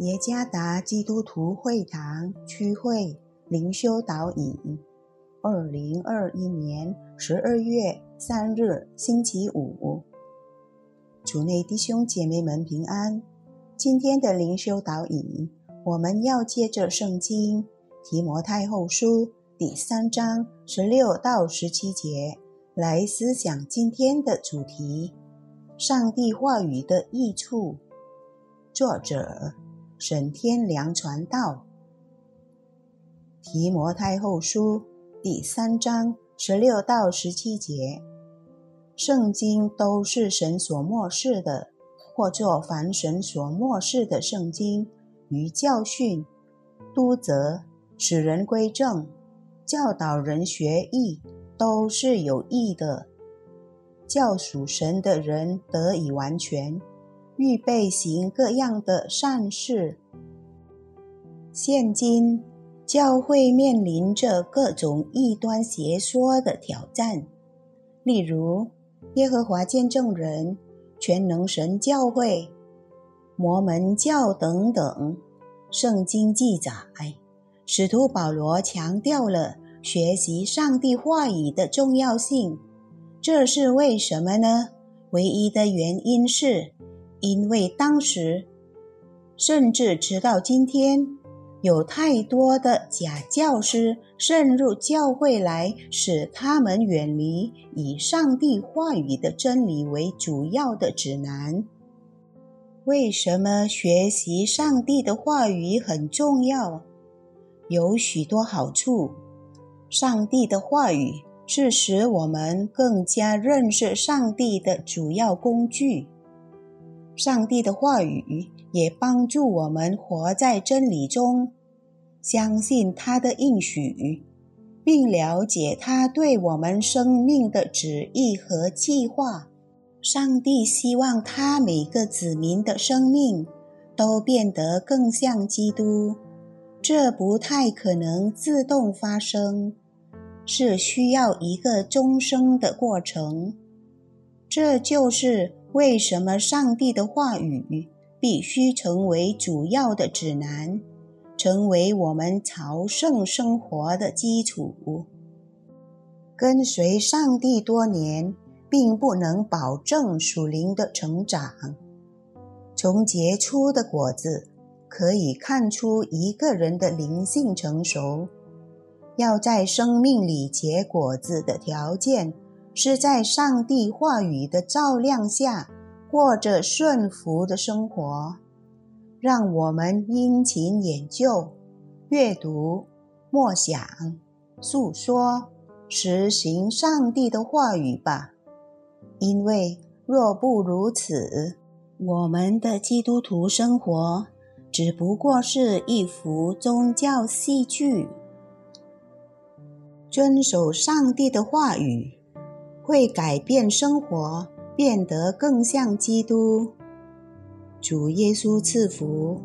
耶加达基督徒会堂区会灵修导引，二零二一年十二月三日星期五，主内弟兄姐妹们平安。今天的灵修导引，我们要借着圣经提摩太后书第三章十六到十七节来思想今天的主题：上帝话语的益处。作者。沈天良传道，《提摩太后书》第三章十六到十七节，圣经都是神所漠视的，或作凡神所漠视的圣经，于教训、督责、使人归正、教导人学艺，都是有益的，教属神的人得以完全。预备行各样的善事。现今教会面临着各种异端邪说的挑战，例如耶和华见证人、全能神教会、摩门教等等。圣经记载，使徒保罗强调了学习上帝话语的重要性。这是为什么呢？唯一的原因是。因为当时，甚至直到今天，有太多的假教师渗入教会来，使他们远离以上帝话语的真理为主要的指南。为什么学习上帝的话语很重要？有许多好处。上帝的话语是使我们更加认识上帝的主要工具。上帝的话语也帮助我们活在真理中，相信他的应许，并了解他对我们生命的旨意和计划。上帝希望他每个子民的生命都变得更像基督，这不太可能自动发生，是需要一个终生的过程。这就是。为什么上帝的话语必须成为主要的指南，成为我们朝圣生活的基础？跟随上帝多年，并不能保证属灵的成长。从结出的果子可以看出一个人的灵性成熟。要在生命里结果子的条件。是在上帝话语的照亮下过着顺服的生活。让我们殷勤研究、阅读、默想、诉说、实行上帝的话语吧。因为若不如此，我们的基督徒生活只不过是一幅宗教戏剧。遵守上帝的话语。会改变生活，变得更像基督。主耶稣赐福。